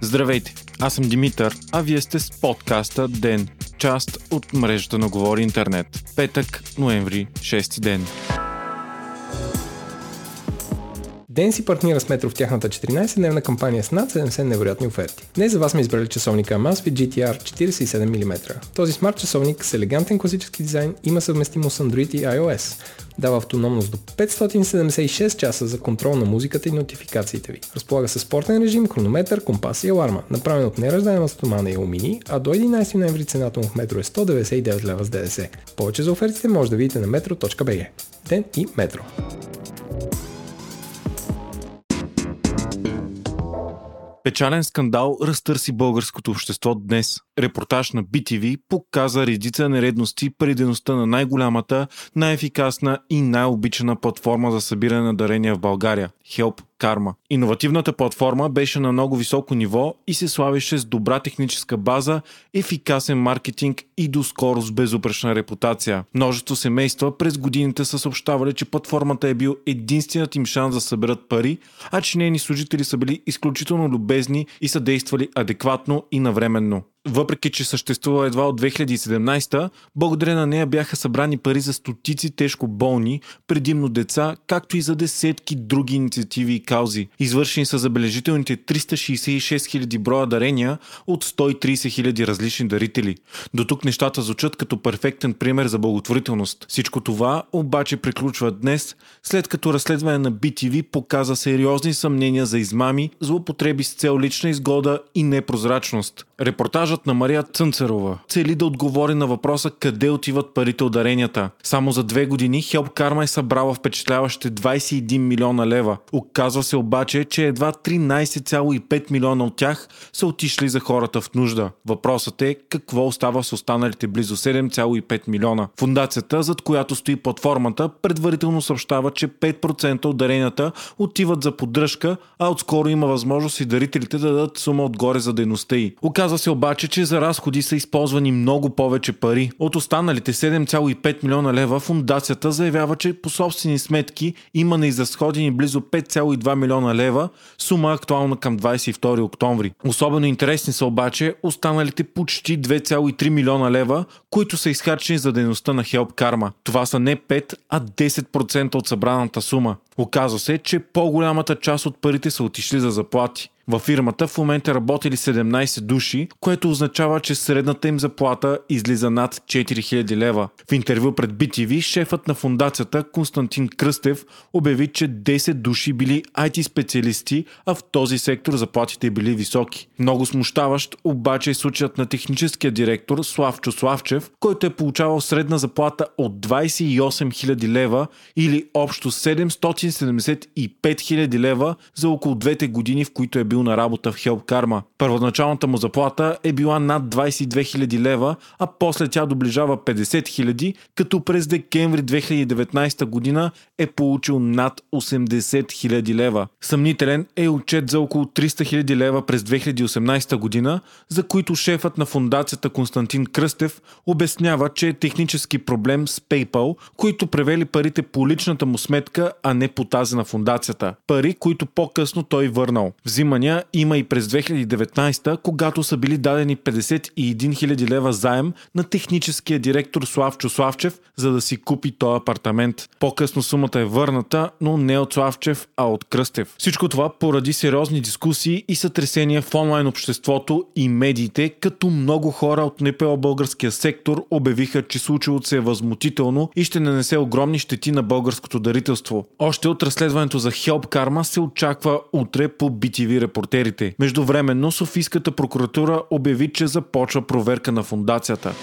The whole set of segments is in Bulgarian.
Здравейте, аз съм Димитър, а вие сте с подкаста ДЕН, част от мрежата на Говори Интернет. Петък, ноември, 6 ден. Ден си партнира с Метро в тяхната 14-дневна кампания с над 70 невероятни оферти. Днес за вас сме избрали часовника Amazfit GTR 47 мм. Този смарт часовник с елегантен класически дизайн има съвместимост с Android и iOS. Дава автономност до 576 часа за контрол на музиката и нотификациите ви. Разполага с спортен режим, хронометър, компас и аларма. Направен от нераздаема стомана и алумини, а до 11 ноември цената му в Метро е 199 лева с ДДС. Повече за офертите може да видите на metro.bg. Ден и Метро. Печален скандал разтърси българското общество днес. Репортаж на BTV показа редица нередности при дейността на най-голямата, най-ефикасна и най-обичана платформа за събиране на дарения в България – Help Karma. Иновативната платформа беше на много високо ниво и се славеше с добра техническа база, ефикасен маркетинг и доскоро с безупречна репутация. Множество семейства през годините са съобщавали, че платформата е бил единственият им шанс да съберат пари, а че нейни служители са били изключително любезни и са действали адекватно и навременно въпреки че съществува едва от 2017, благодарение на нея бяха събрани пари за стотици тежко болни, предимно деца, както и за десетки други инициативи и каузи. Извършени са забележителните 366 000 броя дарения от 130 000 различни дарители. До тук нещата звучат като перфектен пример за благотворителност. Всичко това обаче приключва днес, след като разследване на BTV показа сериозни съмнения за измами, злоупотреби с цел лична изгода и непрозрачност. Репортажът на Мария Цънцерова цели да отговори на въпроса къде отиват парите от даренията. Само за две години Help Karma е събрала впечатляващите 21 милиона лева. Оказва се обаче, че едва 13,5 милиона от тях са отишли за хората в нужда. Въпросът е какво остава с останалите близо 7,5 милиона. Фундацията, зад която стои платформата, предварително съобщава, че 5% от даренията отиват за поддръжка, а отскоро има възможност и дарителите да дадат сума отгоре за дейността й. Оказва се обаче, че за разходи са използвани много повече пари. От останалите 7,5 милиона лева фундацията заявява, че по собствени сметки има неизразходени близо 5,2 милиона лева, сума актуална към 22 октомври. Особено интересни са обаче останалите почти 2,3 милиона лева, които са изхарчени за дейността на Help Karma. Това са не 5, а 10% от събраната сума. Оказва се, че по-голямата част от парите са отишли за заплати. Във фирмата в момента работили 17 души, което означава, че средната им заплата излиза над 4000 лева. В интервю пред BTV шефът на фундацията Константин Кръстев обяви, че 10 души били IT специалисти, а в този сектор заплатите били високи. Много смущаващ обаче е случаят на техническия директор Славчо Славчев, който е получавал средна заплата от 28 000 лева или общо 775 000 лева за около двете години, в които е бил на работа в Help Karma. Първоначалната му заплата е била над 22 000 лева, а после тя доближава 50 000, като през декември 2019 година е получил над 80 000 лева. Съмнителен е отчет за около 300 000 лева през 2018 година, за които шефът на фундацията Константин Кръстев обяснява, че е технически проблем с PayPal, които превели парите по личната му сметка, а не по тази на фундацията. Пари, които по-късно той върнал. Взимания има и през 2019, когато са били дадени 51 000 лева заем на техническия директор Славчо Славчев, за да си купи този апартамент. По-късно сумата е върната, но не от Славчев, а от Кръстев. Всичко това поради сериозни дискусии и сътресения в онлайн обществото и медиите, като много хора от НПО българския сектор обявиха, че случилото се е възмутително и ще нанесе огромни щети на българското дарителство. Още от разследването за Help Karma се очаква утре по BTV репортерите. Междувременно Софийската прокуратура обяви, че започва проверка на фундацията.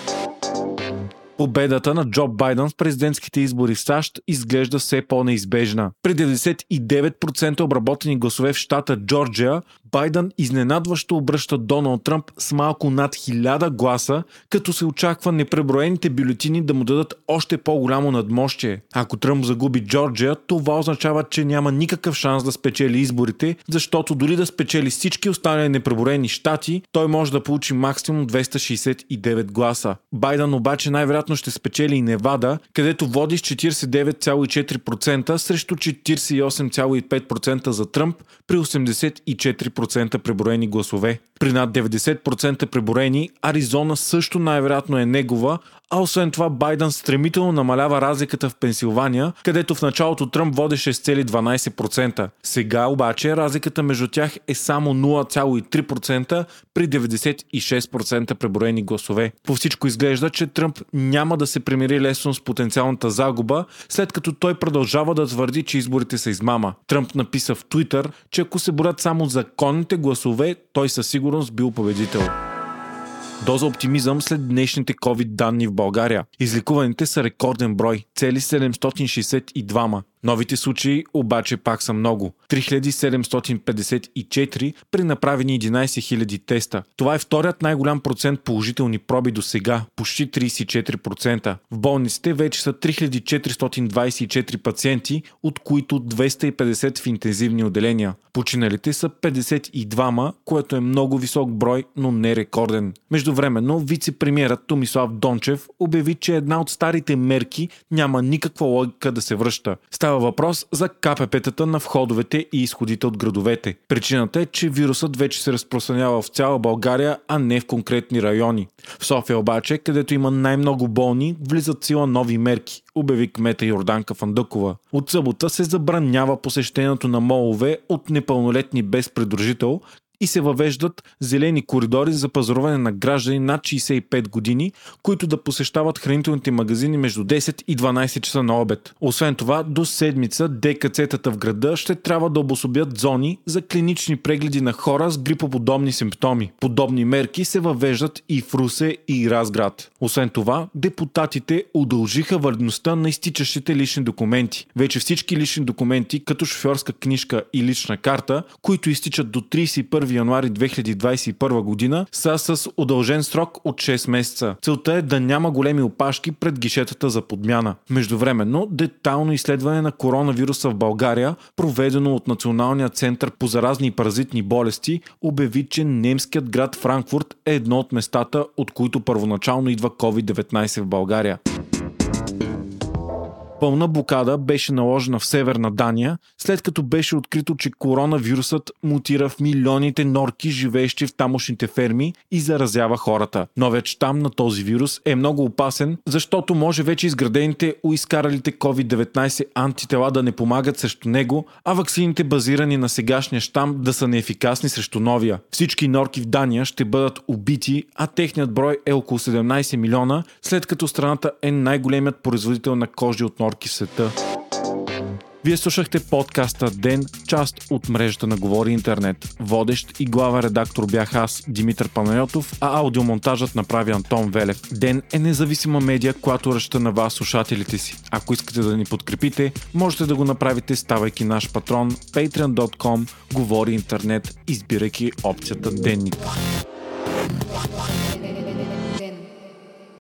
Победата на Джо Байден в президентските избори в САЩ изглежда все по-неизбежна. При 99% обработени гласове в щата Джорджия, Байден изненадващо обръща Доналд Тръмп с малко над 1000 гласа, като се очаква непреброените бюлетини да му дадат още по-голямо надмощие. Ако Тръмп загуби Джорджия, това означава, че няма никакъв шанс да спечели изборите, защото дори да спечели всички останали непреброени щати, той може да получи максимум 269 гласа. Байден обаче най-вероятно най-вероятно ще спечели и Невада, където води с 49,4% срещу 48,5% за Тръмп при 84% преброени гласове. При над 90% преброени, Аризона също най-вероятно е негова, а освен това Байден стремително намалява разликата в Пенсилвания, където в началото Тръмп водеше с цели 12%. Сега обаче разликата между тях е само 0,3% при 96% преброени гласове. По всичко изглежда, че Тръмп няма да се примири лесно с потенциалната загуба, след като той продължава да твърди, че изборите са измама. Тръмп написа в Твитър, че ако се борят само законните гласове, той със сигурност бил победител. Доза оптимизъм след днешните COVID данни в България. Изликуваните са рекорден брой – цели 762. Новите случаи обаче пак са много. 3754 при направени 11 000 теста. Това е вторият най-голям процент положителни проби до сега, почти 34%. В болниците вече са 3424 пациенти, от които 250 в интензивни отделения. Починалите са 52, което е много висок брой, но не рекорден. Междувременно, вице-премьерът Томислав Дончев обяви, че една от старите мерки няма никаква логика да се връща. Става въпрос за КПП-тата на входовете и изходите от градовете. Причината е, че вирусът вече се разпространява в цяла България, а не в конкретни райони. В София обаче, където има най-много болни, влизат сила нови мерки, обяви кмета Йорданка Фандъкова. От събота се забранява посещението на молове от непълнолетни без придружител, и се въвеждат зелени коридори за пазаруване на граждани над 65 години, които да посещават хранителните магазини между 10 и 12 часа на обед. Освен това, до седмица ДКЦ-тата в града ще трябва да обособят зони за клинични прегледи на хора с грипоподобни симптоми. Подобни мерки се въвеждат и в Русе и Разград. Освен това, депутатите удължиха валидността на изтичащите лични документи. Вече всички лични документи, като шофьорска книжка и лична карта, които изтичат до 31 1 януари 2021 година са с удължен срок от 6 месеца. Целта е да няма големи опашки пред гишетата за подмяна. Междувременно, детално изследване на коронавируса в България, проведено от Националния център по заразни и паразитни болести, обяви, че немският град Франкфурт е едно от местата, от които първоначално идва COVID-19 в България. Пълна блокада беше наложена в северна Дания, след като беше открито, че коронавирусът мутира в милионите норки, живеещи в тамошните ферми и заразява хората. Новият щам на този вирус е много опасен, защото може вече изградените уискаралите COVID-19 антитела да не помагат срещу него, а ваксините базирани на сегашния щам да са неефикасни срещу новия. Всички норки в Дания ще бъдат убити, а техният брой е около 17 милиона, след като страната е най-големият производител на кожи от норки света. Вие слушахте подкаста Ден, част от мрежата на Говори Интернет. Водещ и главен редактор бях аз, Димитър Панайотов, а аудиомонтажът направи Антон Велев. Ден е независима медия, която ръща на вас, слушателите си. Ако искате да ни подкрепите, можете да го направите ставайки наш патрон patreon.com Говори Интернет, избирайки опцията Денник.